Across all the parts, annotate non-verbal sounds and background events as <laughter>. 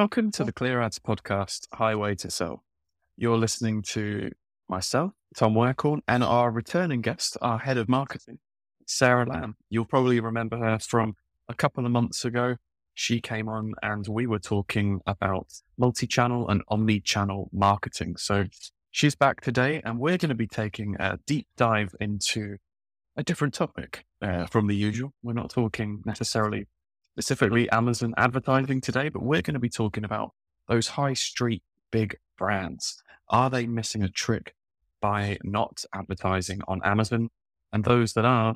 Welcome to the ClearAds podcast, Highway to Sell. You're listening to myself, Tom Waghorn, and our returning guest, our head of marketing, Sarah Lamb. You'll probably remember her from a couple of months ago. She came on and we were talking about multi channel and omni channel marketing. So she's back today, and we're going to be taking a deep dive into a different topic uh, from the usual. We're not talking necessarily specifically Amazon advertising today, but we're going to be talking about those high street big brands. Are they missing a trick by not advertising on Amazon? And those that are,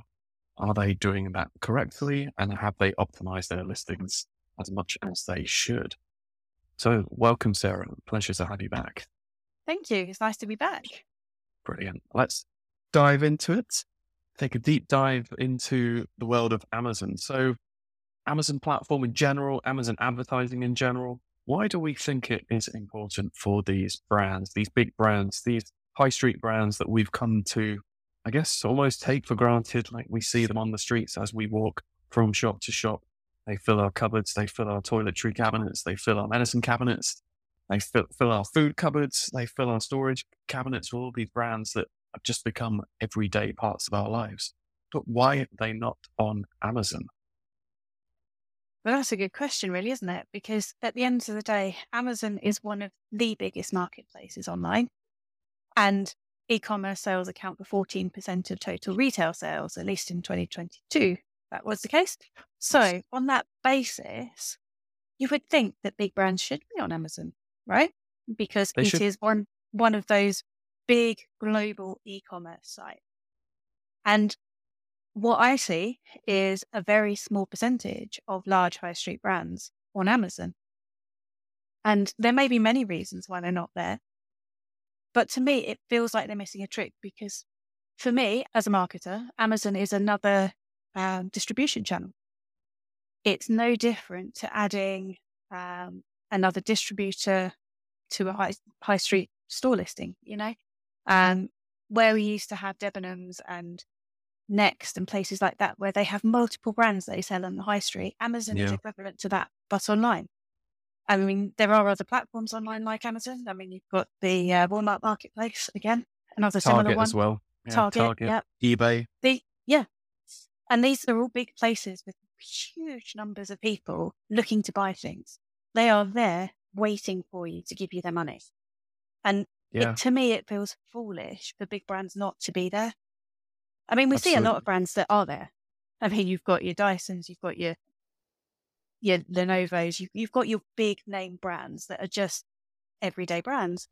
are they doing that correctly? And have they optimized their listings as much as they should? So, welcome, Sarah. Pleasure to have you back. Thank you. It's nice to be back. Brilliant. Let's dive into it. Take a deep dive into the world of Amazon. So, Amazon platform in general, Amazon advertising in general, why do we think it is important for these brands, these big brands, these high street brands that we've come to, I guess, almost take for granted? Like we see them on the streets as we walk from shop to shop. They fill our cupboards, they fill our toiletry cabinets, they fill our medicine cabinets, they fill, fill our food cupboards, they fill our storage cabinets, all these brands that have just become everyday parts of our lives. But why are they not on Amazon? Well, that's a good question, really, isn't it? Because at the end of the day, Amazon is one of the biggest marketplaces online. And e commerce sales account for 14% of total retail sales, at least in 2022. That was the case. So, on that basis, you would think that big brands should be on Amazon, right? Because they it should. is one, one of those big global e commerce sites. And what I see is a very small percentage of large high street brands on Amazon. And there may be many reasons why they're not there. But to me, it feels like they're missing a trick because for me, as a marketer, Amazon is another um, distribution channel. It's no different to adding um, another distributor to a high, high street store listing, you know, um, where we used to have Debenhams and Next and places like that, where they have multiple brands they sell on the high street. Amazon yeah. is equivalent to that, but online. I mean, there are other platforms online like Amazon. I mean, you've got the uh, Walmart Marketplace again, another Target similar one as well. Yeah, Target, Target, yeah, eBay. The yeah, and these are all big places with huge numbers of people looking to buy things. They are there waiting for you to give you their money, and yeah. it, to me, it feels foolish for big brands not to be there. I mean, we Absolutely. see a lot of brands that are there. I mean, you've got your Dysons, you've got your your Lenovo's, you've, you've got your big name brands that are just everyday brands.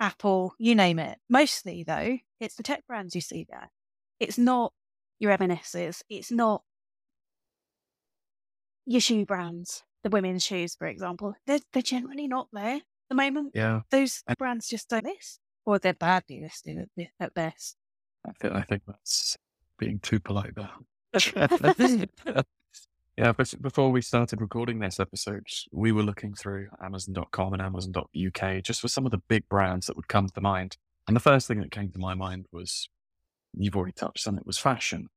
Apple, you name it. Mostly, though, it's the tech brands you see there. It's not your M&S's. It's not your shoe brands, the women's shoes, for example. They're, they're generally not there at the moment. Yeah. Those brands just don't list, or they're badly listed at, at best. I think I think that's being too polite there. <laughs> <laughs> yeah, but before we started recording this episode, we were looking through Amazon.com and Amazon.uk just for some of the big brands that would come to mind. And the first thing that came to my mind was you've already touched on it was fashion.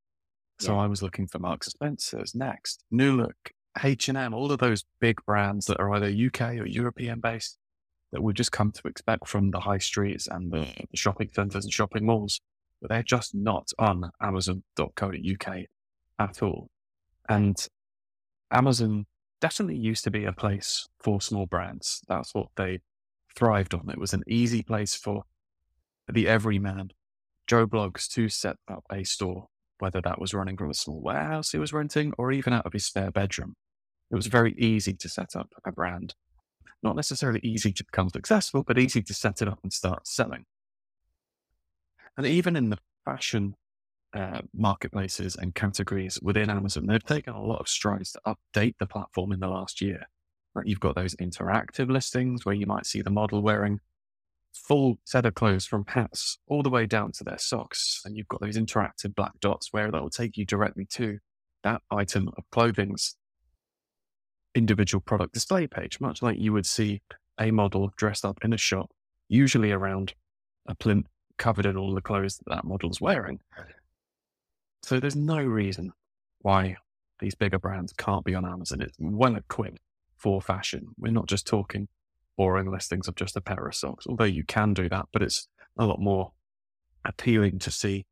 So yeah. I was looking for Marks and Spencer's, Next, New Look, H&M, all of those big brands that are either UK or European based that we've just come to expect from the high streets and the, the shopping centres and shopping malls but they're just not on Amazon.co.uk at all. And Amazon definitely used to be a place for small brands. That's what they thrived on. It was an easy place for the everyman, Joe Bloggs, to set up a store, whether that was running from a small warehouse he was renting or even out of his spare bedroom. It was very easy to set up a brand. Not necessarily easy to become successful, but easy to set it up and start selling. And even in the fashion uh, marketplaces and categories within Amazon, they've taken a lot of strides to update the platform in the last year. You've got those interactive listings where you might see the model wearing full set of clothes from hats all the way down to their socks. And you've got those interactive black dots where that will take you directly to that item of clothing's individual product display page, much like you would see a model dressed up in a shop, usually around a plinth covered in all the clothes that that model's wearing. So there's no reason why these bigger brands can't be on Amazon. It's well equipped for fashion. We're not just talking boring listings of just a pair of socks, although you can do that, but it's a lot more appealing to see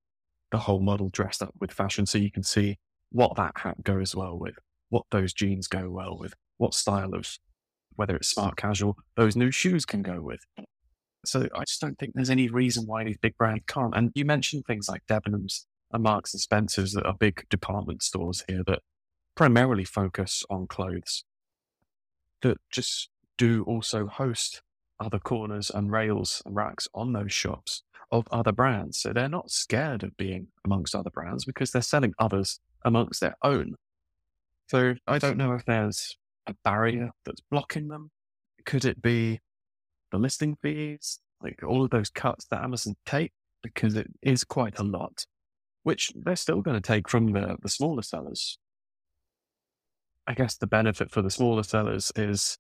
the whole model dressed up with fashion so you can see what that hat goes well with, what those jeans go well with, what style of, whether it's smart casual, those new shoes can go with. So I just don't think there's any reason why these big brands can't. And you mentioned things like Debenhams and Marks and Spencers that are big department stores here that primarily focus on clothes that just do also host other corners and rails and racks on those shops of other brands. So they're not scared of being amongst other brands because they're selling others amongst their own. So I don't know if there's a barrier that's blocking them. Could it be the listing fees, like all of those cuts that Amazon take? Because it is quite a lot, which they're still going to take from the, the smaller sellers. I guess the benefit for the smaller sellers is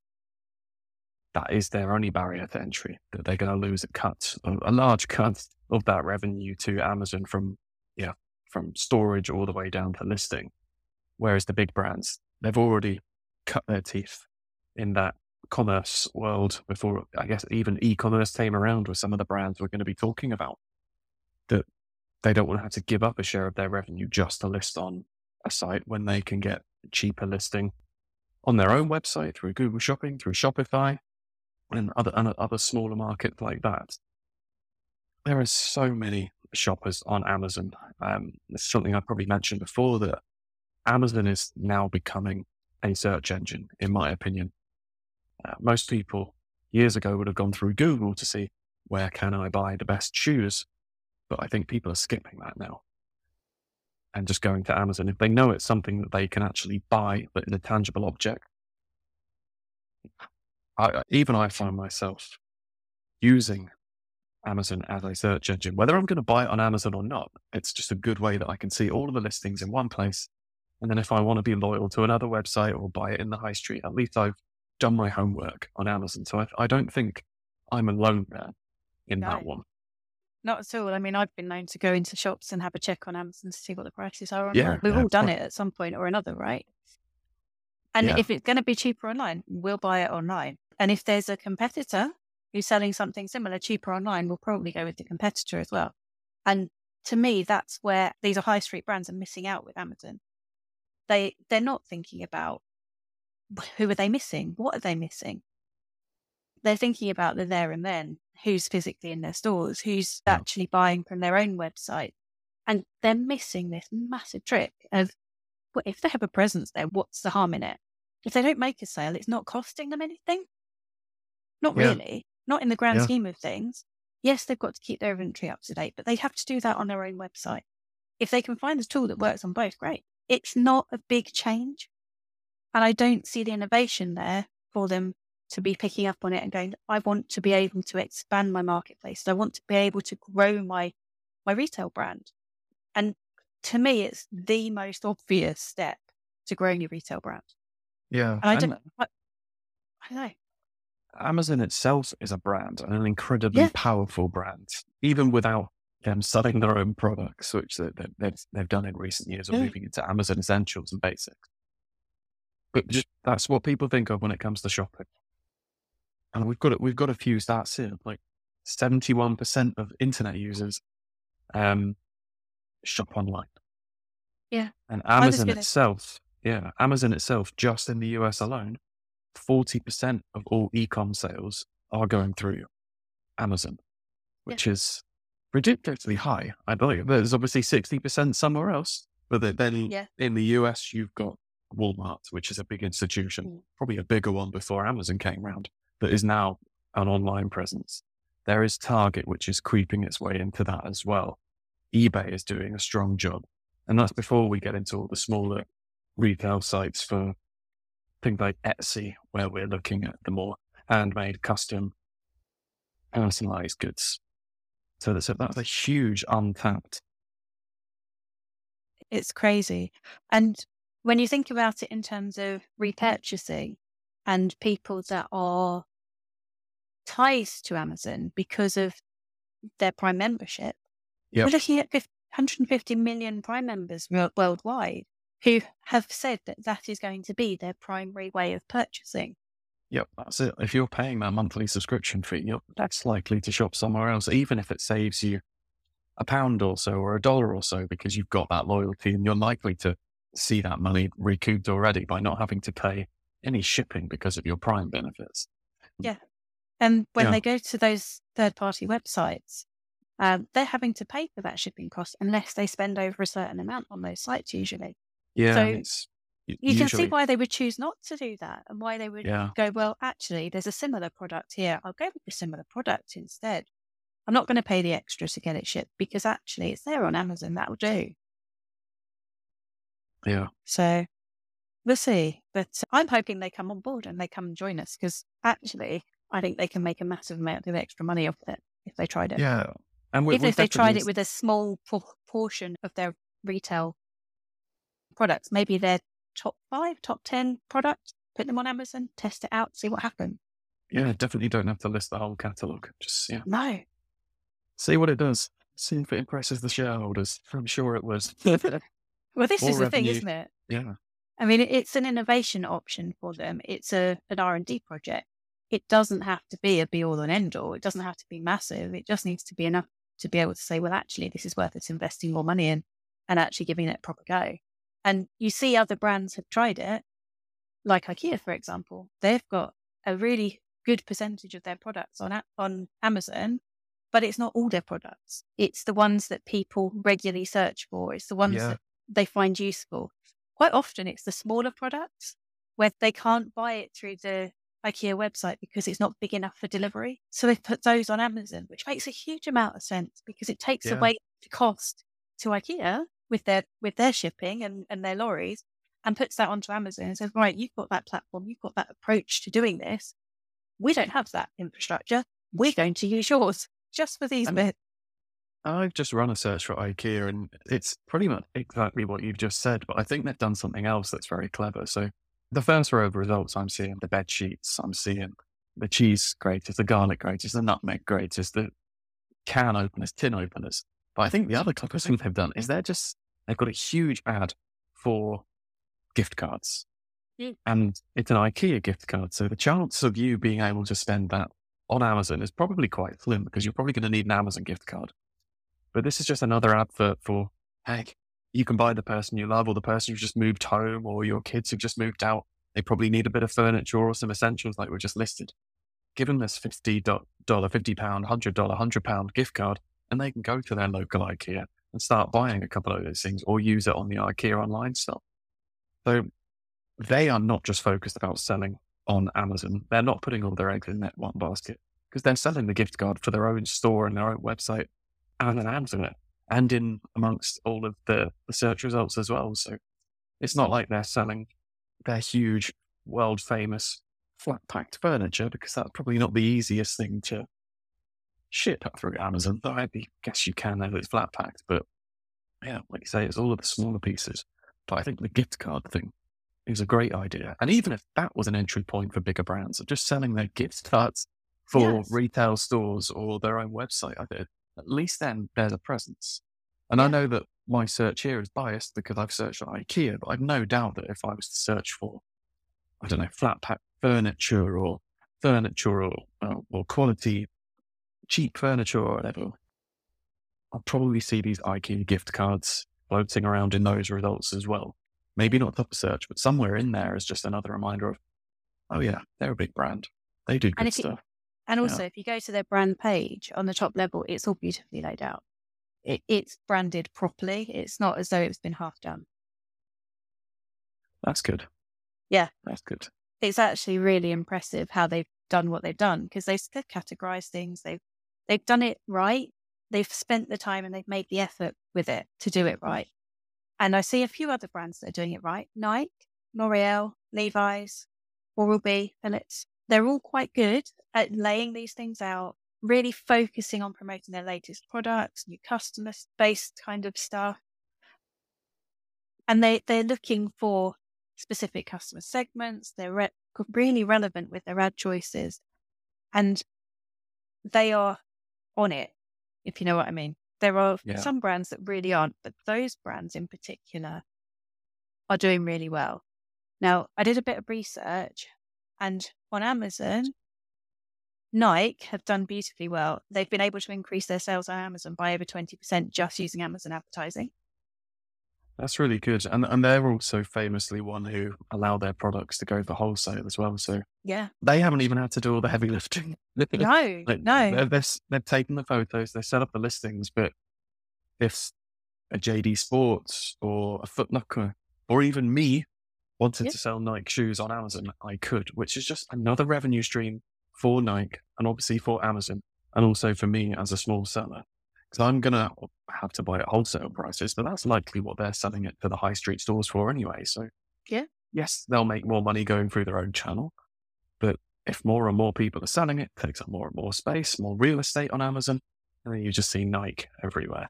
that is their only barrier to entry, that they're going to lose a cut, a large cut of that revenue to Amazon from, yeah, from storage all the way down to listing. Whereas the big brands, they've already cut their teeth in that commerce world before, I guess, even e-commerce came around with some of the brands we're going to be talking about that they don't want to have to give up a share of their revenue just to list on a site when they can get cheaper listing on their own website through Google Shopping, through Shopify, and other and other smaller markets like that. There are so many shoppers on Amazon. Um, it's something I probably mentioned before that Amazon is now becoming a search engine, in my opinion. Uh, most people years ago would have gone through Google to see where can I buy the best shoes, but I think people are skipping that now and just going to Amazon. If they know it's something that they can actually buy, but in a tangible object, I, even I find myself using Amazon as a search engine, whether I'm going to buy it on Amazon or not. It's just a good way that I can see all of the listings in one place. And then if I want to be loyal to another website or buy it in the high street, at least I've done my homework on Amazon. So I, I don't think I'm alone there in no, that one. Not at all. I mean, I've been known to go into shops and have a check on Amazon to see what the prices are. Yeah, We've yeah, all done it at some point or another, right? And yeah. if it's going to be cheaper online, we'll buy it online. And if there's a competitor who's selling something similar cheaper online, we'll probably go with the competitor as well. And to me, that's where these are high street brands are missing out with Amazon. They they're not thinking about who are they missing? What are they missing? They're thinking about the there and then, who's physically in their stores, who's actually buying from their own website. And they're missing this massive trick of well, if they have a presence there, what's the harm in it? If they don't make a sale, it's not costing them anything. Not yeah. really. Not in the grand yeah. scheme of things. Yes, they've got to keep their inventory up to date, but they have to do that on their own website. If they can find a tool that works on both, great. It's not a big change. And I don't see the innovation there for them to be picking up on it and going, I want to be able to expand my marketplace. I want to be able to grow my my retail brand. And to me, it's mm. the most obvious step to growing your retail brand. Yeah. And I don't, I, I don't know. Amazon itself is a brand and an incredibly yeah. powerful brand, even without them selling their own products, which they, have they've done in recent years, or yeah. moving into Amazon Essentials and Basics. But just that's what people think of when it comes to shopping. And we've got we've got a few stats here, like seventy one percent of internet users um, shop online. Yeah, and Amazon itself, yeah, Amazon itself, just in the US alone, 40% of all e-com sales are going through Amazon, which yeah. is ridiculously high. I believe there's obviously 60% somewhere else, but then yeah. in the US, you've got Walmart, which is a big institution, mm. probably a bigger one before Amazon came around, that is now an online presence. There is Target, which is creeping its way into that as well. eBay is doing a strong job. And that's before we get into all the smaller retail sites for things like Etsy, where we're looking at the more handmade, custom, personalized goods. So that's a, that's a huge untapped. It's crazy. And when you think about it in terms of repurchasing and people that are ties to Amazon because of their Prime membership, yep. we're looking at 150 million Prime members worldwide. who have said that that is going to be their primary way of purchasing. Yep, that's it. If you're paying that monthly subscription fee, you're less likely to shop somewhere else, even if it saves you a pound or so or a dollar or so, because you've got that loyalty and you're likely to see that money recouped already by not having to pay any shipping because of your Prime benefits. Yeah. And when Yeah. they go to those third party websites, um, they're having to pay for that shipping cost unless they spend over a certain amount on those sites, usually. Yeah, So You can see why they would choose not to do that and why they would yeah, go, well, actually, there's a similar product here. I'll go with the similar product instead. I'm not going to pay the extra to get it shipped because actually it's there on Amazon. That'll do. Yeah, So we'll see. But I'm hoping they come on board and they come and join us because actually, I think they can make a massive amount of extra money off it if they tried it. yeah. And we, Even if they tried it with a small por- portion of their retail products, maybe their top five, top 10 products, put them on Amazon, test it out, see what happens. Yeah, definitely don't have to list the whole catalogue. Just yeah, No. see what it does. See if it impresses the shareholders. I'm sure it was. <laughs> Well, this More is the thing, isn't it? yeah, I mean, it's an innovation option for them. It's a an R and D project. It doesn't have to be a be all and end all. It doesn't have to be massive. It just needs to be enough to be able to say, well, actually, this is worth us investing more money in and actually giving it a proper go. And you see other brands have tried it, like IKEA, for example. They've got a really good percentage of their products on A- on Amazon, but it's not all their products. It's the ones that people regularly search for. It's the ones Yeah. that they find useful. Quite often, it's the smaller products where they can't buy it through the IKEA website because it's not big enough for delivery. So they put those on Amazon, which makes a huge amount of sense because it takes Yeah. away the cost to IKEA with their with their shipping and, and their lorries and puts that onto Amazon and says, right, you've got that platform, you've got that approach to doing this. We don't have that infrastructure. We're going to use yours just for these bits. I've just run a search for IKEA and it's pretty much exactly what you've just said, but I think they've done something else that's very clever. So the first row of results I'm seeing the bed sheets, I'm seeing the cheese graters, the garlic graters, the nutmeg graters, the can openers, tin openers. But I think the other clever thing they've done is they're just they've got a huge ad for gift cards. Mm. And it's an IKEA gift card. So the chance of you being able to spend that on Amazon is probably quite slim because you're probably going to need an Amazon gift card. But this is just another advert for, hey, you can buy the person you love or the person who's just moved home or your kids who've just moved out. They probably need a bit of furniture or some essentials like we just listed. Give them this $50, $50, $100, £100 gift card and they can go to their local IKEA and start buying a couple of those things or use it on the IKEA online store. So they are not just focused about selling on Amazon. They're not putting all their eggs in that one basket because they're selling the gift card for their own store and their own website and an in it and in amongst all of the, the search results as well. So it's not like they're selling their huge, world famous flat packed furniture because that's probably not the easiest thing to ship up through Amazon. Though I guess you can if it's flat packed, but yeah, like you say, it's all of the smaller pieces. But I think the gift card thing is a great idea. And even if that was an entry point for bigger brands, of just selling their gift cards for Yes. retail stores or their own website, I think at least then there's a presence. And I know that my search here is biased because I've searched on IKEA, but I've no doubt that if I was to search for, I don't know, flat pack furniture or furniture or, uh, or quality cheap furniture or whatever, I'll probably see these IKEA gift cards floating around in those results as well. Maybe not top of search, but somewhere in there is just another reminder of, oh yeah, they're a big brand. They do And good you- And Yeah. also, if you go to their brand page on the top level, it's all beautifully laid out. It, it's branded properly. It's not as though it's been half done. That's good. Yeah. That's good. It's actually really impressive how they've done what they've done because they've categorized things. They've they've done it right. They've spent the time and they've made the effort with it to do it right. And I see a few other brands that are doing it right. Nike, L'Oreal, Levi's, Oral B, Philips. They're all quite good at laying these things out, really focusing on promoting their latest products, new customer based kind of stuff. And they, they're looking for specific customer segments. They're re- really relevant with their ad choices. And they are on it, if you know what I mean. There are Yeah. some brands that really aren't, but those brands in particular are doing really well. Now, I did a bit of research and on Amazon, Nike have done beautifully well. They've been able to increase their sales on Amazon by over 20% just using Amazon advertising. That's really good. And and they're also famously one who allow their products to go for wholesale as well. So Yeah. they haven't even had to do all the heavy <laughs> lifting. No, <laughs> Like, no. They're, they've taken the photos, they set up the listings, but if a JD Sports or a Foot Locker or even me wanted Yeah. to sell Nike shoes on Amazon, I could, which is just another revenue stream for Nike and obviously for Amazon and also for me as a small seller. Because I'm going to have to buy at wholesale prices, but that's likely what they're selling it to the high street stores for anyway. So, Yeah. yes, they'll make more money going through their own channel. But if more and more people are selling it, it takes up more and more space, more real estate on Amazon. And then you just see Nike everywhere.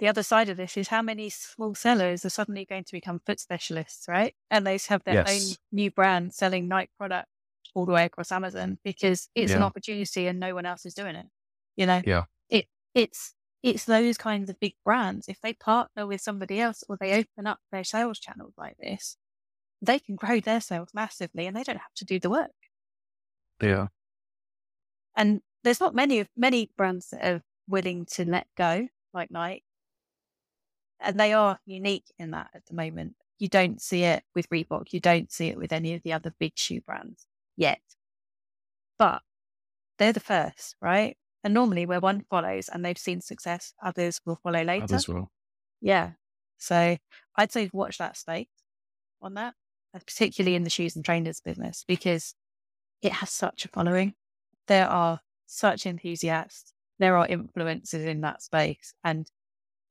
The other side of this is how many small sellers are suddenly going to become foot specialists, right? And they have their own new brand selling Nike product all the way across Amazon because it's an opportunity and no one else is doing it. You know, Yeah. it it's it's those kinds of big brands. If they partner with somebody else or they open up their sales channels like this, they can grow their sales massively and they don't have to do the work. Yeah. And there's not many of many brands that are willing to let go like Nike. And they are unique in that at the moment. You don't see it with Reebok. You don't see it with any of the other big shoe brands yet. But they're the first, right? And normally where one follows and they've seen success, others will follow later. Others will. Yeah. So I'd say watch that space on that, particularly in the shoes and trainers business, because it has such a following. There are such enthusiasts. There are influencers in that space. And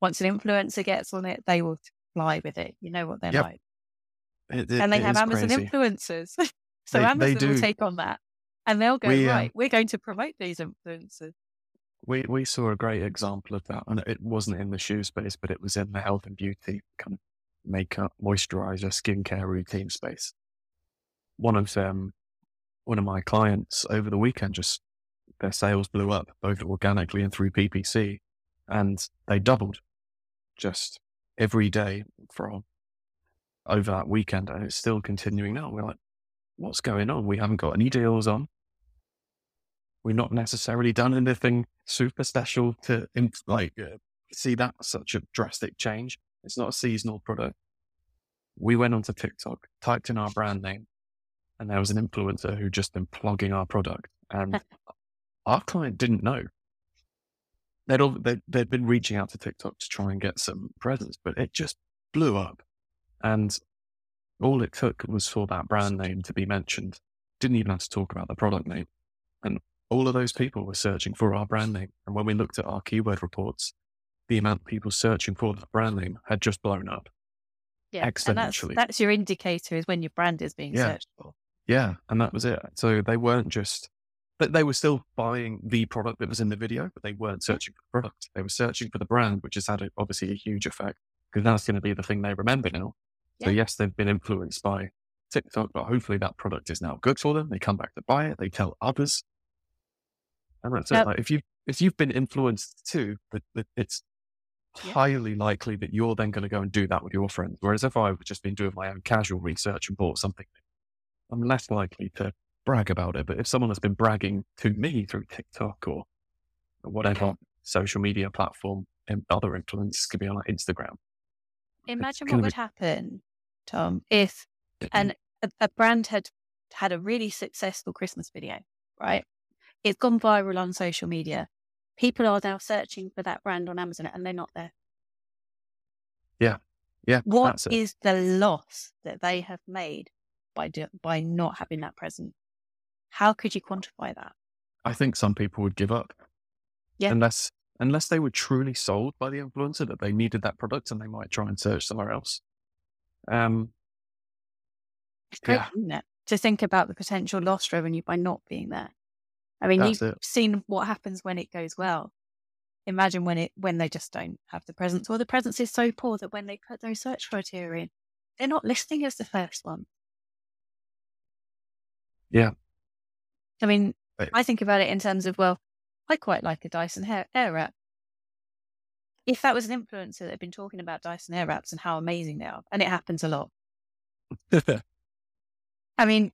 once an influencer gets on it, they will fly with it. You know what they're Yep. like. It, it- and they have Amazon crazy. influencers. <laughs> so They- they Amazon will take on that. And they'll go, We, um, right, we're going to promote these influencers. We we saw a great example of that, and it wasn't in the shoe space, but it was in the health and beauty kind of makeup, moisturizer, skincare routine space. One of them, one of my clients over the weekend, just their sales blew up both organically and through PPC, and they doubled just every day from over that weekend, and it's still continuing now. We're like, what's going on? We haven't got any deals on. We've not necessarily done anything super special to like uh, see that such a drastic change. It's not a seasonal product. We went onto TikTok, typed in our brand name, and there was an influencer who just been plugging our product, and <laughs> our client didn't know. They'd, all, they'd they'd been reaching out to TikTok to try and get some presents, but it just blew up, and all it took was for that brand name to be mentioned. Didn't even have to talk about the product name, and all of those people were searching for our brand name. And when we looked at our keyword reports, the amount of people searching for that brand name had just blown up. Yeah. And that's, Exponentially. that's your indicator is when your brand is being Yeah. searched for. Yeah. And that was it. So they weren't just, but they were still buying the product that was in the video, but they weren't searching for the product. They were searching for the brand, which has had a, obviously a huge effect because that's going to be the thing they remember now. So yes, they've been influenced by TikTok, but hopefully that product is now good for them. They come back to buy it. They tell others. And that's Now- it. Like if you, if you've been influenced too, it's Yeah. highly likely that you're then going to go and do that with your friends. Whereas if I've just been doing my own casual research and bought something, I'm less likely to brag about it. But if someone has been bragging to me through TikTok or whatever social media platform and other influences could be on like Instagram. Imagine what would be- happen, Tom, if an, a, a brand had had a really successful Christmas video, right? It's gone viral on social media. People are now searching for that brand on Amazon and they're not there. yeah, Yeah. What is the loss that they have made by do, by not having that present? How could you quantify that? I think some people would give up. Yeah. Unless unless they were truly sold by the influencer that they needed that product and they might try and search somewhere else. Um It's great, Yeah. isn't it? To think about the potential lost revenue by not being there. I mean, That's you've it. seen what happens when it goes well. Imagine when it when they just don't have the presence, or the presence is so poor that when they put those search criteria in, they're not listing as the first one. Yeah. I mean, Right. I think about it in terms of well, I quite like a Dyson hair air wrap. if that was an influencer that had been talking about Dyson Airwraps and how amazing they are, and it happens a lot. <laughs> I mean,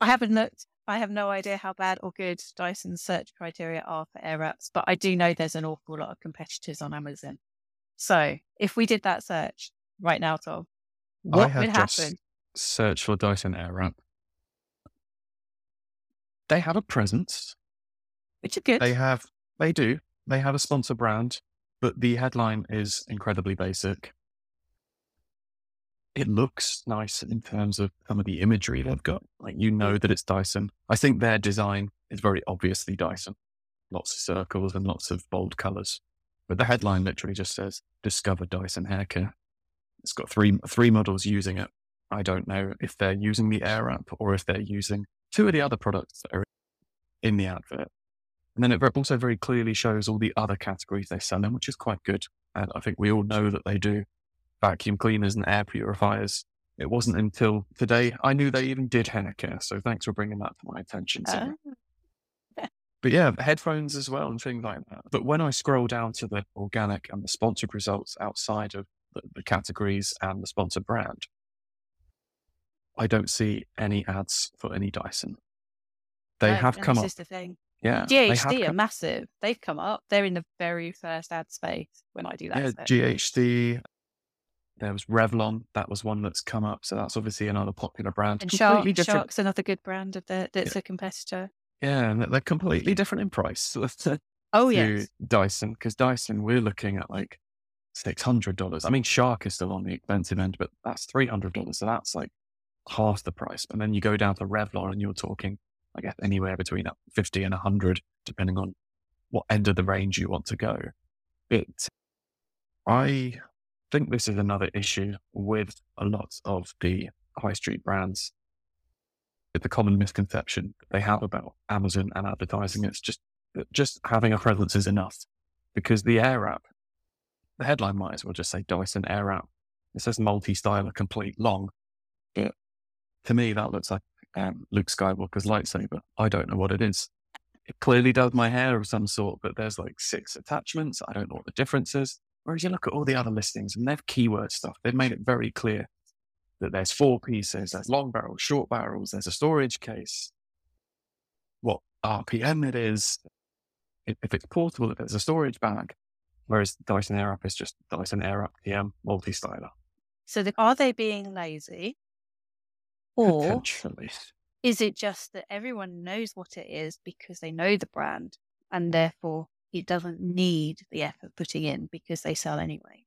I haven't looked. I have no idea how bad or good Dyson's search criteria are for Airwraps, but I do know there's an awful lot of competitors on Amazon. So if we did that search right now, Tom, what would happen? Search for Dyson Airwrap. They have a presence. Which is good. They have, they do. They have a sponsor brand, but the headline is incredibly basic. It looks nice in terms of some of the imagery they've got. Like, you know that it's Dyson. I think their design is very obviously Dyson. Lots of circles and lots of bold colors. But the headline literally just says Discover Dyson Hair Care. It's got three three models using it. I don't know if they're using the Airwrap or if they're using two of the other products that are in the advert. And then it also very clearly shows all the other categories they sell in, which is quite good. And I think we all know that they do vacuum cleaners and air purifiers. It wasn't until today I knew they even did hair care. So thanks for bringing that to my attention. Uh, <laughs> but yeah, headphones as well and things like that. But when I scroll down to the organic and the sponsored results outside of the, the categories and the sponsored brand, I don't see any ads for any Dyson. They have come up. The thing. Yeah. GHD are massive. They've come up. They're in the very first ad space when I do that. Yeah, GHD. There was Revlon. That was one that's come up. So that's obviously another popular brand. And Shark, Shark's another good brand of the, that's yeah. a competitor. Yeah, and they're completely different in price. <laughs> oh, yes. Dyson, because Dyson, we're looking at like $600. I mean, Shark is still on the expensive end, but that's $300. So that's like half the price. And then you go down to Revlon and you're talking, I guess, anywhere between 50 and 100, depending on what end of the range you want to go. It, I think this is another issue with a lot of the high street brands with the common misconception they have about Amazon and advertising. It's just just having a presence is enough because the Airwrap, the headline might as well just say Dyson Airwrap. It says multi-styler complete long. But to me, that looks like um, Luke Skywalker's lightsaber. I don't know what it is. It clearly does my hair of some sort, but there's like six attachments. I don't know what the difference is. Whereas you look at all the other listings and they've keyword stuff. They've made it very clear that there's four pieces, there's long barrels, short barrels, there's a storage case, what RPM it is, if it's portable, if it's a storage bag. Whereas Dyson Airwrap is just Dyson Airwrap PM multi-styler. So the, are they being lazy? Or is it just that everyone knows what it is because they know the brand and therefore it doesn't need the effort putting in because they sell anyway?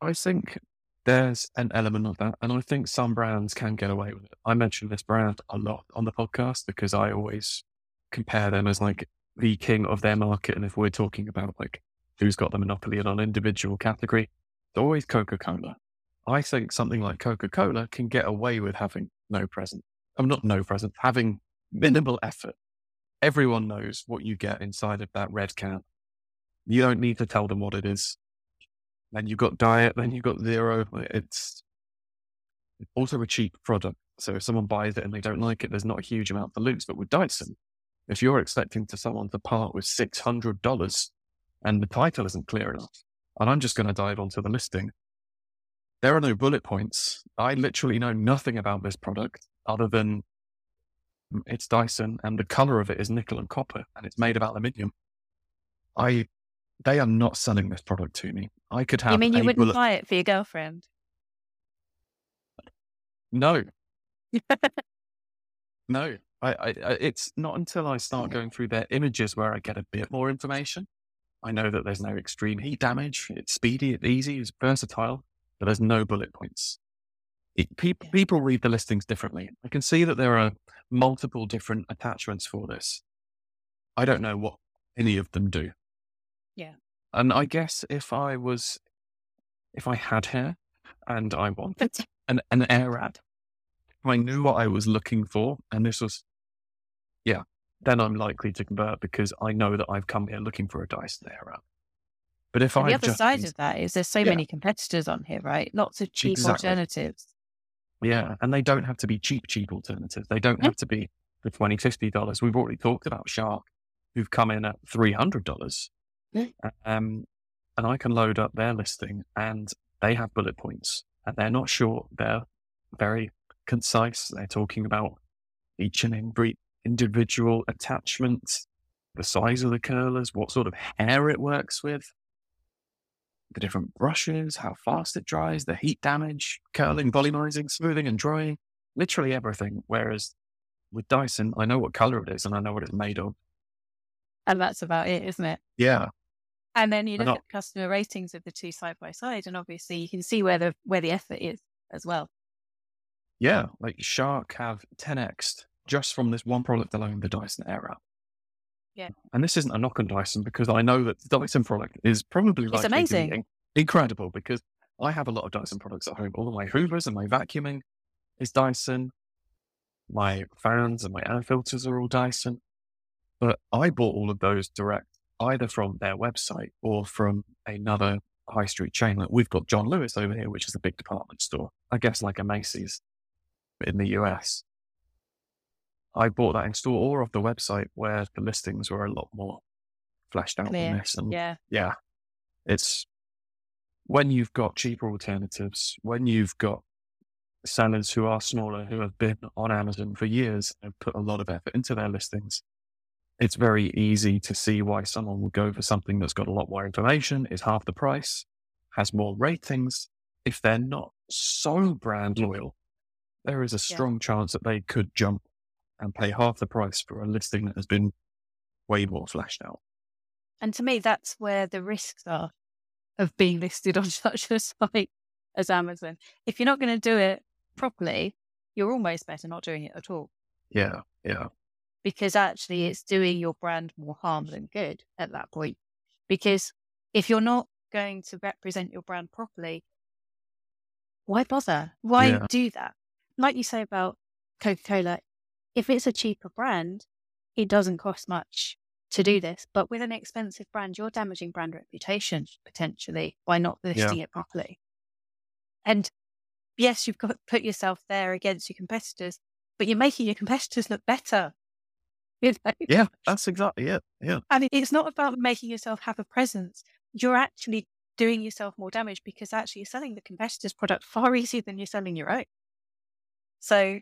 I think there's an element of that. And I think some brands can get away with it. I mention this brand a lot on the podcast because I always compare them as like the king of their market. And if we're talking about like who's got the monopoly on an individual category, it's always Coca Cola. I think something like Coca Cola can get away with having no present. I'm not no present, having minimal effort. Everyone knows what you get inside of that red can. You don't need to tell them what it is. Then you've got diet, then you've got zero. It's also a cheap product. So if someone buys it and they don't like it, there's not a huge amount to lose. But with Dyson, if you're expecting to someone to part with $600 and the title isn't clear enough, and I'm just going to dive onto the listing, there are no bullet points. I literally know nothing about this product other than it's Dyson and the color of it is nickel and copper and it's made of aluminium. I they are not selling this product to me. I could have. You mean you wouldn't bullet... buy it for your girlfriend? No. <laughs> no. I, I, it's not until I start going through their images where I get a bit more information. I know that there's no extreme heat damage. It's speedy, it's easy, it's versatile, but there's no bullet points. It, people, people read the listings differently. I can see that there are multiple different attachments for this. I don't know what any of them do. Yeah. And I guess if I was, if I had hair and I <laughs> wanted an, an Airwrap, if I knew what I was looking for, and this was, yeah, then I'm likely to convert because I know that I've come here looking for a Dyson Airwrap. But if I the other side of that is there's so yeah. many competitors on here, right? Lots of cheap exactly. alternatives. Yeah, and they don't have to be cheap, cheap alternatives. They don't have to be the 20 $50. We've already talked about Shark, who've come in at $300 um, and and I can load up their listing and they have bullet points and they're not short. They're very concise. They're talking about each and every individual attachment, the size of the curlers, what sort of hair it works with, the different brushes, how fast it dries, the heat damage, curling, mm-hmm. volumizing, smoothing, and drying, literally everything. Whereas with Dyson, I know what color it is and I know what it's made of. And that's about it, isn't it? Yeah. And then you look not- at customer ratings of the two side by side, and obviously you can see where the where the effort is as well. Yeah. Like Shark have 10x just from this one product alone, the Dyson Airwrap. Yeah. And this isn't a knock on Dyson because I know that the Dyson product is probably be amazing. in- incredible because I have a lot of Dyson products at home. All of my Hoovers and my vacuuming is Dyson. My fans and my air filters are all Dyson. But I bought all of those direct either from their website or from another high street chain. Like we've got John Lewis over here, which is a big department store. I guess like a Macy's in the US. I bought that in store or off the website where the listings were a lot more fleshed out Clear. than this. And Yeah. yeah, it's when you've got cheaper alternatives, when you've got sellers who are smaller, who have been on Amazon for years and have put a lot of effort into their listings, it's very easy to see why someone would go for something that's got a lot more information, is half the price, has more ratings. If they're not so brand loyal, there is a Yeah. strong chance that they could jump and pay half the price for a listing that has been way more fleshed out. And to me, that's where the risks are of being listed <laughs> on such a site as Amazon. If you're not going to do it properly, you're almost better not doing it at all Yeah, yeah. because actually it's doing your brand more harm than good at that point. Because if you're not going to represent your brand properly, why bother? Why Yeah. do that? Like you say about Coca Cola, if it's a cheaper brand, it doesn't cost much to do mm. this. But with an expensive brand, you're damaging brand reputation potentially by not listing it properly. And yes, you've got to put yourself there against your competitors, but you're making your competitors look better. <laughs> You know? Yeah, that's exactly it. Yeah. And it- it's not about making yourself have a presence. You're actually doing yourself more damage because actually you're selling the competitor's product far easier than you're selling your own. So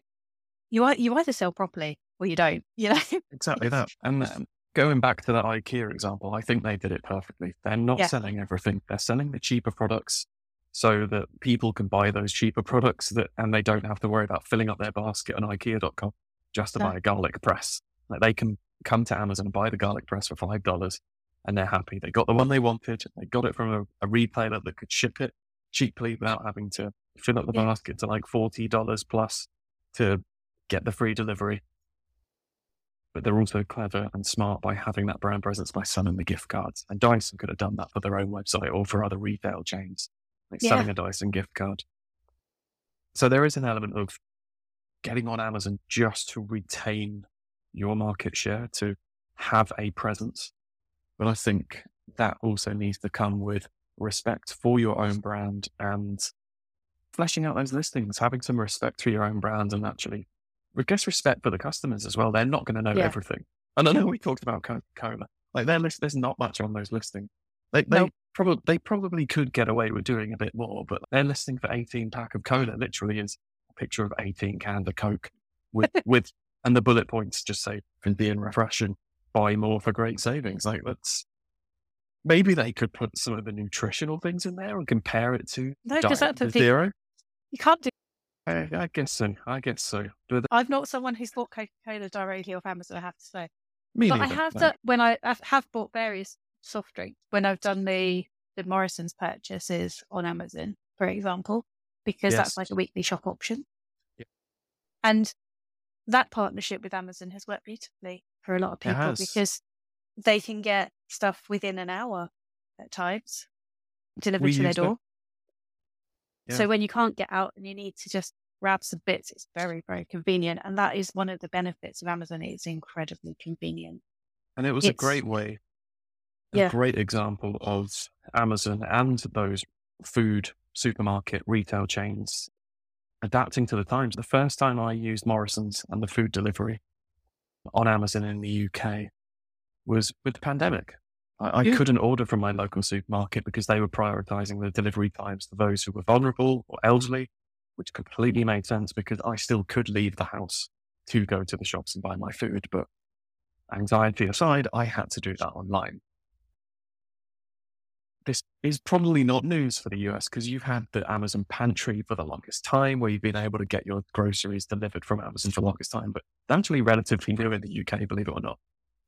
you you either sell properly or you don't. <laughs> You know. Exactly that. And um, going back to that IKEA example, I think they did it perfectly. They're not Yeah. selling everything. They're selling the cheaper products so that people can buy those cheaper products that and they don't have to worry about filling up their basket on IKEA.com just to No. buy a garlic press. Like they can come to Amazon and buy the garlic press for five dollars and they're happy. They got the one they wanted. They got it from a, a retailer that could ship it cheaply without having to fill up the Yeah. basket to like forty dollars plus to get the free delivery but they're also clever and smart by having that brand presence by selling the gift cards. And Dyson could have done that for their own website or for other retail chains, like Yeah. selling a Dyson gift card. So there is an element of getting on Amazon just to retain your market share, to have a presence. But I think that also needs to come with respect for your own brand and fleshing out those listings, having some respect for your own brand and actually I guess respect for the customers as well. They're not going to know Yeah. everything. And I know we talked about Coca Cola. Like their list, there's not much on those listings. They they Nope. probably they probably could get away with doing a bit more, but their listing for 18 pack of cola literally is a picture of 18 cans of Coke with <laughs> with and the bullet points just say convenient refreshing, buy more for great savings. Like that's maybe they could put some of the nutritional things in there and compare it to No, because Diet that's the thing. zero. You can't do. I, I guess so. I guess so. They- I'm not someone who's bought Coca Cola directly off Amazon. I have to say. Me but I have no. done when I I've- bought various soft drinks when I've done the the Morrison's purchases on Amazon, for example, because Yes. that's like a weekly shop option. Yeah. And that partnership with Amazon has worked beautifully for a lot of people because they can get stuff within an hour at times delivered We to their door. Yeah. So when you can't get out and you need to just grab some bits, it's very, very convenient. And that is one of the benefits of Amazon. It's incredibly convenient. And it was a great way, a Yeah. great example of Amazon and those food supermarket retail chains adapting to the times. The first time I used Morrison's and the food delivery on Amazon in the UK was with the pandemic. I, I Yeah. couldn't order from my local supermarket because they were prioritizing the delivery times for those who were vulnerable or elderly, which completely made sense because I still could leave the house to go to the shops and buy my food. But anxiety aside, I had to do that online. This is probably not news for the US because you've had the Amazon pantry for the longest time where you've been able to get your groceries delivered from Amazon for the longest time. But actually relatively new in the UK, believe it or not.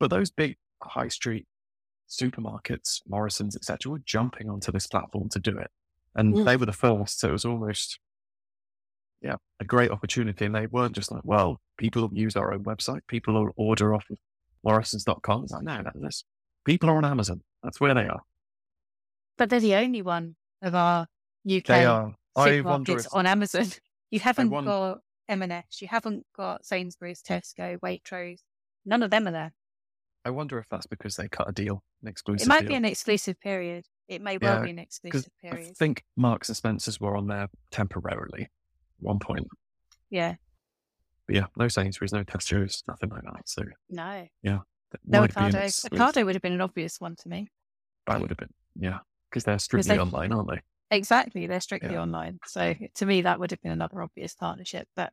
But those big high street supermarkets, Morrisons, etc., were jumping onto this platform to do it. And Mm. they were the first. So it was almost, yeah, a great opportunity. And they weren't just like, well, people use our own website, people will order off of Morrisons.com. It's like, no, no, this people are on Amazon. That's where they are. But they're the only one of our UK They are. I supermarkets if, on Amazon. <laughs> You haven't wonder- got M&S, you haven't got Sainsbury's, Tesco, Waitrose. None of them are there. I wonder if that's because they cut a deal, an exclusive It might deal. be an exclusive period. It may well Yeah, be an exclusive period. I think Marks and Spencers were on there temporarily one point. Yeah. But yeah, no Sainsbury's, no Tesco's, nothing like that. So No. Yeah. No Ocado. Ocado would have been an obvious one to me. That would have been, yeah, because they're strictly they- online, aren't they? Exactly. They're strictly Yeah. online. So to me, that would have been another obvious partnership. But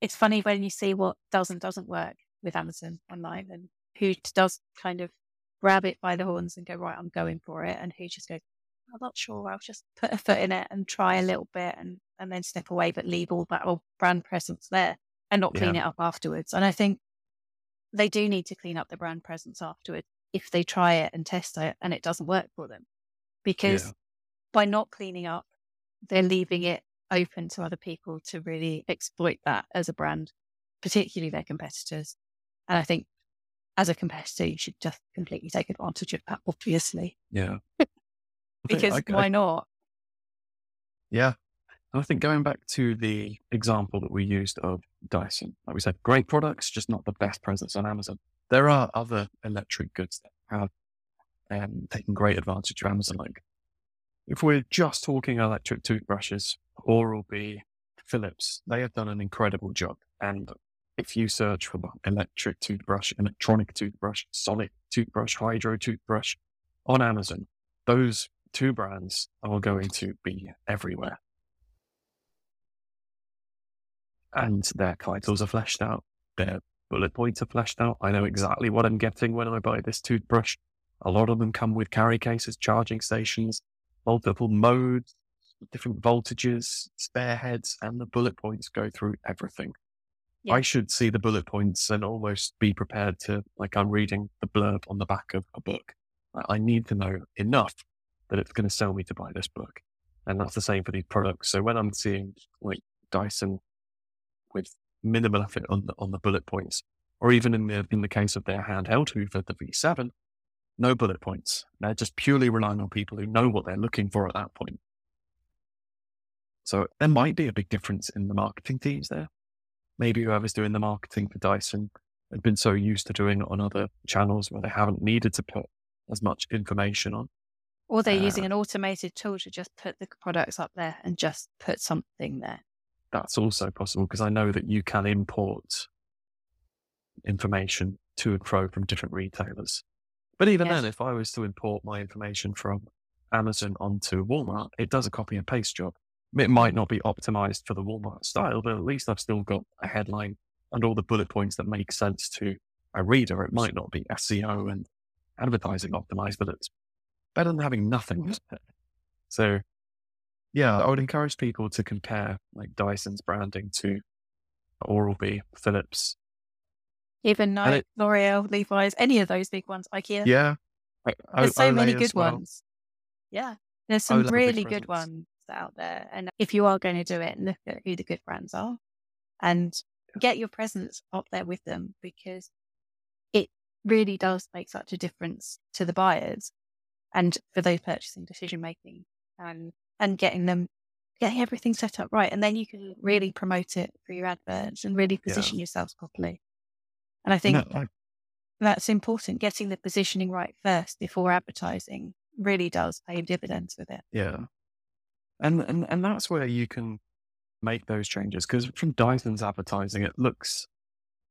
it's funny when you see what does and doesn't work with Amazon online and who does kind of grab it by the horns and go, right, I'm going for it. And who just goes, I'm not sure. I'll just put a foot in it and try a little bit and, and then step away, but leave all that old brand presence there and not clean it up afterwards. And I think they do need to clean up the brand presence afterwards if they try it and test it and it doesn't work for them. Because Yeah. by not cleaning up, they're leaving it open to other people to really exploit that as a brand, particularly their competitors. And I think as a competitor, you should just completely take advantage of that, obviously, Yeah. <laughs> Because why not? yeah. And I think going back to the example that we used of Dyson, like we said, great products, just not the best presence on Amazon. There are other electric goods that have um, taken great advantage of Amazon. Like if we're just talking electric toothbrushes, Oral-B, Philips, they have done an incredible job. And if you search for electric toothbrush, electronic toothbrush, sonic toothbrush, hydro toothbrush on Amazon, those two brands are going to be everywhere. And their titles are fleshed out, their bullet points are fleshed out. I know exactly what I'm getting when I buy this toothbrush. A lot of them come with carry cases, charging stations, multiple modes, different voltages, spare heads, and the bullet points go through everything. Yeah. I should see the bullet points and almost be prepared to, like, I'm reading the blurb on the back of a book. I- I need to know enough that it's going to sell me to buy this book. And that's the same for these products. So when I'm seeing like Dyson with minimal effort on the, on the bullet points, or even in the, in the case of their handheld Hoover, the V7, no bullet points. They're just purely relying on people who know what they're looking for at that point. So there might be a big difference in the marketing teams there. Maybe whoever's doing the marketing for Dyson had been so used to doing it on other channels where they haven't needed to put as much information on. Or they're Uh, using an automated tool to just put the products up there and just put something there. That's also possible because I know that you can import information to and fro from different retailers. But even Yes. then, if I was to import my information from Amazon onto Walmart, it does a copy and paste job. It might not be optimized for the Walmart style, but at least I've still got a headline and all the bullet points that make sense to a reader. It might not be SEO and advertising optimized, but it's better than having nothing. Mm-hmm. <laughs> So, yeah, I would encourage people to compare like Dyson's branding to Oral-B, Philips. Even Nike, L'Oreal, Levi's, any of those big ones, IKEA. Yeah. There's so Olay many good well. ones. Yeah. There's some Olay have a big really good ones out there. And if you are going to do it, look at who the good brands are and get your presence up there with them because it really does make such a difference to the buyers and for those purchasing decision making and and getting them getting everything set up right. And then you can really promote it through your adverts and really Yeah. position yourselves properly. And I think No, I- that's important. Getting the positioning right first before advertising really does pay dividends with it. Yeah. And, and and that's where you can make those changes because from Dyson's advertising, it looks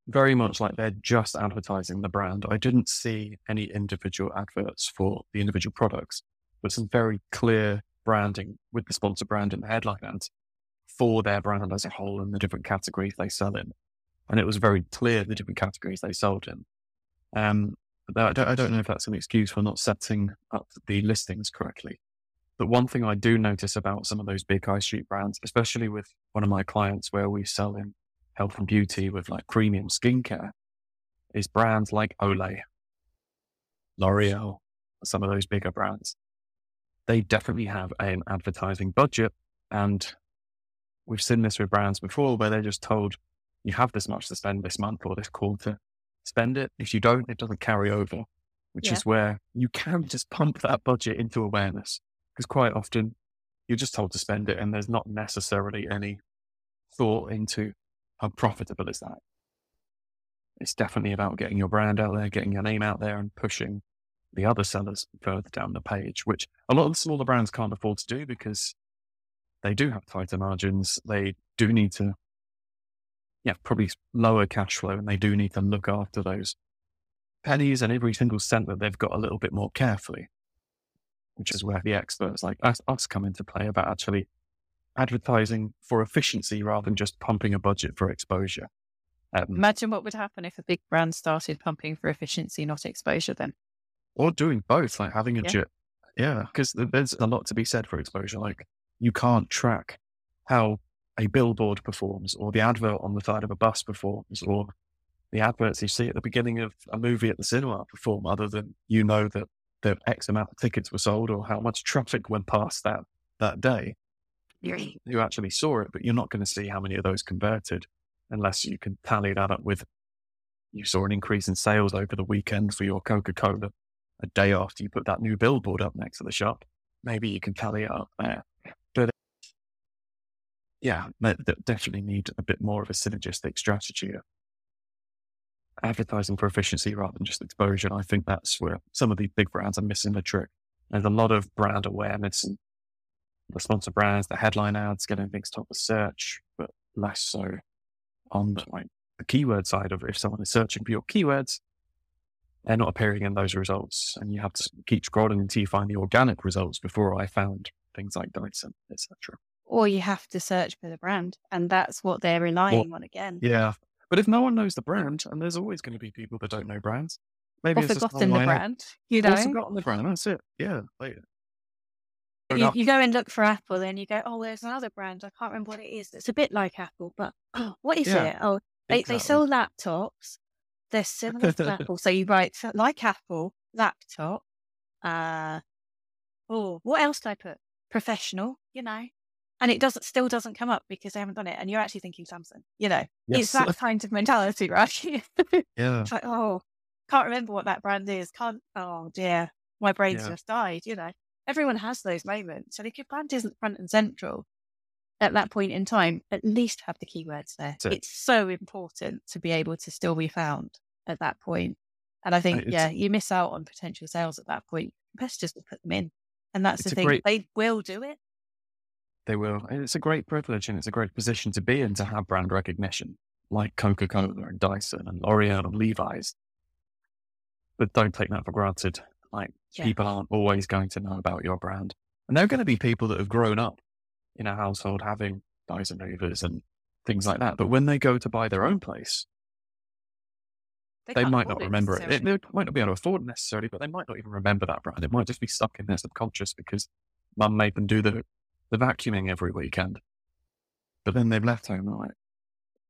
very much like they're just advertising the brand. I didn't see any individual adverts for the individual products, but some very clear branding with the sponsor brand in the headline ads for their brand as a whole and the different categories they sell in. And it was very clear the different categories they sold in. Um, I don't, I don't know if that's an excuse for not setting up the listings correctly. But one thing I do notice about some of those big high street brands, especially with one of my clients where we sell in health and beauty with like premium skincare, is brands like Olay, L'Oreal, some of those bigger brands. They definitely have an advertising budget. And we've seen this with brands before where they're just told, you have this much to spend this month or this quarter spend it. If you don't, it doesn't carry over, which yeah. is where you can just pump that budget into awareness. Because quite often you're just told to spend it and there's not necessarily any thought into how profitable is that. It's definitely about getting your brand out there, getting your name out there and pushing the other sellers further down the page, which a lot of the smaller brands can't afford to do because they do have tighter margins. They do need to yeah, probably lower cash flow and they do need to look after those pennies and every single cent that they've got a little bit more carefully, which is where the experts like us, us come into play about actually advertising for efficiency rather than just pumping a budget for exposure. Um, Imagine what would happen if a big brand started pumping for efficiency, not exposure, then. Or doing both, like having a yeah. jet. Yeah, because there's a lot to be said for exposure. Like you can't track how a billboard performs or the advert on the side of a bus performs or the adverts you see at the beginning of a movie at the cinema perform other than you know that the X amount of tickets were sold or how much traffic went past that that day. You actually saw it, but you're not going to see how many of those converted unless mm. you can tally that up with you saw an increase in sales over the weekend for your Coca-Cola a day after you put that new billboard up next to the shop. Maybe you can tally it up there But yeah, that definitely need a bit more of a synergistic strategy of advertising for efficiency rather than just exposure. I think that's where some of these big brands are missing the trick. There's a lot of brand awareness and the sponsor brands, the headline ads getting things top of search, but less so on the, like the keyword side of it. If someone is searching for your keywords, they're not appearing in those results, and you have to keep scrolling until you find the organic results before I found things like Dyson, etc or you have to search for the brand. And that's what they're relying on again. Yeah. But if no one knows the brand, and there's always going to be people that don't know brands, maybe or it's forgotten the eh? brand, you know, or forgotten the brand. That's it. Yeah. Later. You, you, go and look for Apple, and you go, oh, there's another brand. I can't remember what it is. It's a bit like Apple, but oh, <clears throat> what is yeah, it? Oh, they, exactly. they sell laptops. They're similar to <laughs> Apple. So you write like Apple laptop. Uh, oh, what else do I put? Professional, you know, and it doesn't still doesn't come up because they haven't done it and you're actually thinking Samsung. You know, yes. it's that <laughs> kind of mentality, right? <laughs> yeah. It's like, oh, can't remember what that brand is. Can't, oh dear, my brain's yeah. just died, you know. Everyone has those moments. And if your brand isn't front and central at that point in time, at least have the keywords there. It. It's so important to be able to still be found at that point. And I think, yeah, you miss out on potential sales at that point. Competitors will put them in. And that's the thing. Great... They will do it they will. It's a great privilege and it's a great position to be in to have brand recognition, like Coca Cola and Dyson and L'Oreal and Levi's. But don't take that for granted. Like yeah. people aren't always going to know about your brand. And there are going to be people that have grown up in a household having Dyson Hoovers and things like that. But when they go to buy their own place, they, they might not remember it. it. They might not be able to afford it necessarily, but they might not even remember that brand. It might just be stuck in their subconscious because mum made them do the the vacuuming every weekend. But then they've left home like,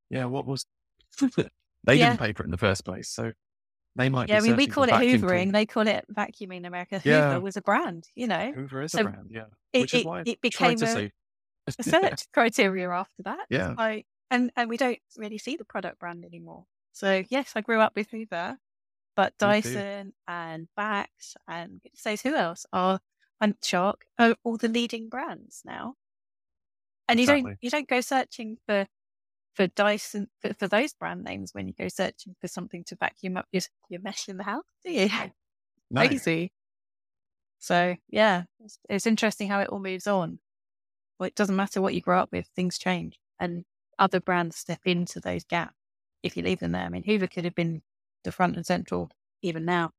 yeah, what was <laughs> they yeah. didn't pay for it in the first place, so they might. Yeah, I mean, we call it hoovering. They call it vacuuming in America. Yeah. Hoover was a brand, you know. Hoover is so a brand, yeah. Which it, is why it became a, a <laughs> search criteria after that. Yeah. I, and and we don't really see the product brand anymore. So yes, I grew up with Hoover, but Dyson and Vax and says who else are and Shark are all the leading brands now. And you don't you don't go searching for for Dyson for, for, those brand names when you go searching for something to vacuum up your your mesh in the house, do you? No. Crazy. So yeah, it's, it's interesting how it all moves on. Well, it doesn't matter what you grow up with; things change, and other brands step into those gaps if you leave them there. I mean, Hoover could have been the front and central even now,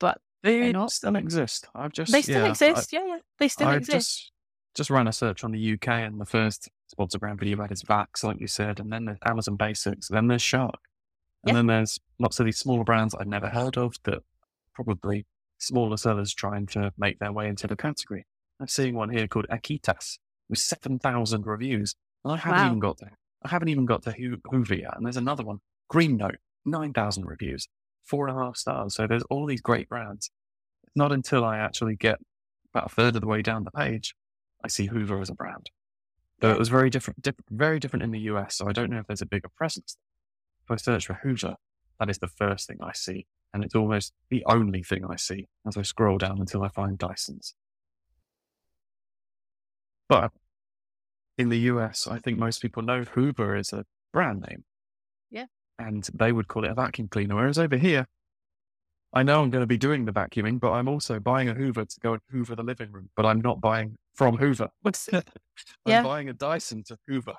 but They not. still exist. I've just they still yeah, I- exist. yeah, yeah, they still I exist. just just ran a search on the UK, and the first sponsor brand video is Vax, like you said, and then there's Amazon Basics, then there's Shark, and Yeah. then there's lots of these smaller brands I've never heard of that probably smaller sellers trying to make their way into the category. I'm seeing one here called Akitas with seven thousand reviews, and I haven't Wow. even got to I haven't even got to Ho- Hoover yet, and there's another one, Green Note, nine thousand reviews, four and a half stars. So there's all these great brands. It's not until I actually get about a third of the way down the page, I see Hoover as a brand. Though it was very different, diff- very different in the US. So I don't know if there's a bigger presence. If I search for Hoover, that is the first thing I see. And it's almost the only thing I see as I scroll down until I find Dyson's. But in the US, I think most people know Hoover is a brand name. Yeah. And they would call it a vacuum cleaner. Whereas over here, I know I'm going to be doing the vacuuming, but I'm also buying a Hoover to go and Hoover the living room. But I'm not buying from Hoover. <laughs> <laughs> I'm Yeah. buying a Dyson to Hoover.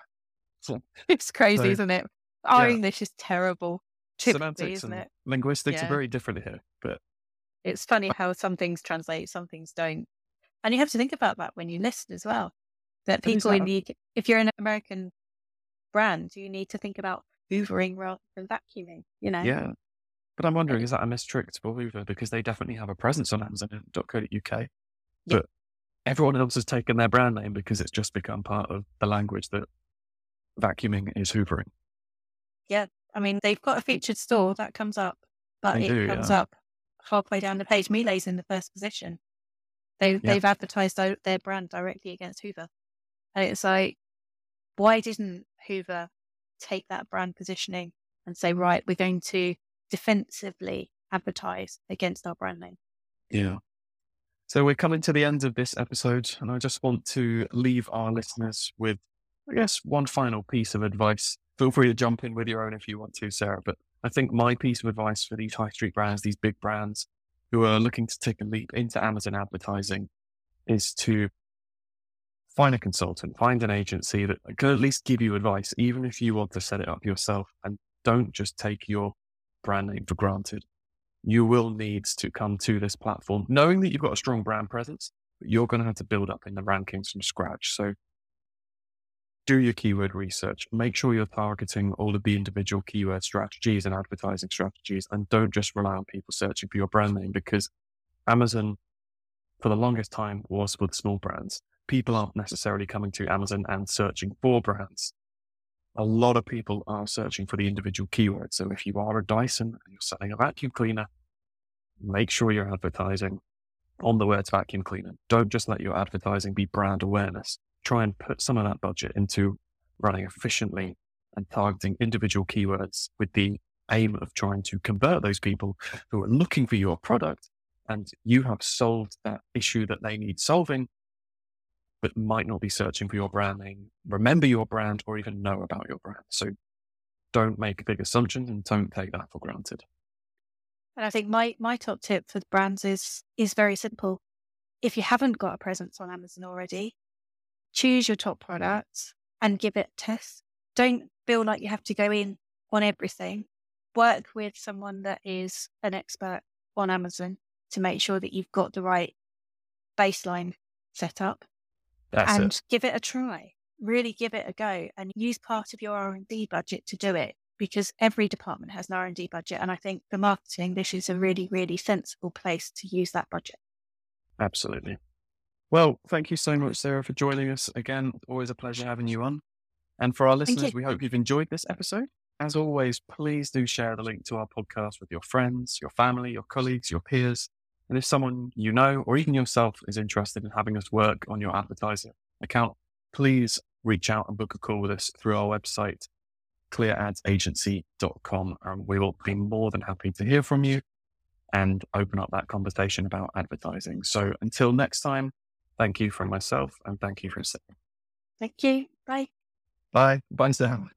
<laughs> It's crazy, So, isn't it? Our yeah. English is terrible, typically, semantics isn't and it? linguistics Yeah. are very different here. But It's funny how some things translate, some things don't. And you have to think about that when you list as well. That people in the UK, if you're an American brand, you need to think about hoovering rather than vacuuming, you know? yeah. But I'm wondering, is that a mistrick for Hoover? Because they definitely have a presence on Amazon.co.uk. Yeah. But everyone else has taken their brand name because it's just become part of the language that vacuuming is hoovering. Yeah. I mean, they've got a featured store that comes up, but They it do, comes yeah. up halfway down the page. Miele's in the first position. They, Yeah. They've advertised their brand directly against Hoover. And it's like, why didn't Hoover take that brand positioning and say, right, we're going to defensively advertise against our brand name? Yeah. So we're coming to the end of this episode, and I just want to leave our listeners with, I guess, one final piece of advice. Feel free to jump in with your own if you want to, Sarah. But I think my piece of advice for these high street brands, these big brands who are looking to take a leap into Amazon advertising, is to find a consultant, find an agency that can at least give you advice, even if you want to set it up yourself, and don't just take your brand name for granted you will need to come to this platform knowing that you've got a strong brand presence, but you're going to have to build up in the rankings from scratch. So do your keyword research, make sure you're targeting all of the individual keyword strategies and advertising strategies, and don't just rely on people searching for your brand name because Amazon, for the longest time, was the small brands. People aren't necessarily coming to Amazon and searching for brands a lot of people are searching for the individual keywords. So if you are a Dyson and you're selling a vacuum cleaner, make sure you're advertising on the words vacuum cleaner. Don't just let your advertising be brand awareness. Try and put some of that budget into running efficiently and targeting individual keywords with the aim of trying to convert those people who are looking for your product and you have solved that issue that they need solving but might not be searching for your brand name, remember your brand, or even know about your brand. So don't make a big assumptions and don't take that for granted. And I think my, my top tip for brands is is very simple. If you haven't got a presence on Amazon already, choose your top products and give it a test. Don't feel like you have to go in on everything. Work with someone that is an expert on Amazon to make sure that you've got the right baseline set up That's and it. give it a try. Really give it a go and use part of your R&D budget to do it because every department has an R&D budget and I think for marketing this is a really really sensible place to use that budget. Absolutely. Well, thank you so much, Sarah, for joining us again. Always a pleasure having you on. And for our listeners, we hope you've enjoyed this episode. As always, please do share the link to our podcast with your friends, your family, your colleagues, your peers. And if someone you know or even yourself is interested in having us work on your advertising account, please reach out and book a call with us through our website, clearadsagency.com. And we will be more than happy to hear from you and open up that conversation about advertising. So until next time, thank you from myself and thank you from Sarah. Thank you. Bye. Bye. Bye, Sarah.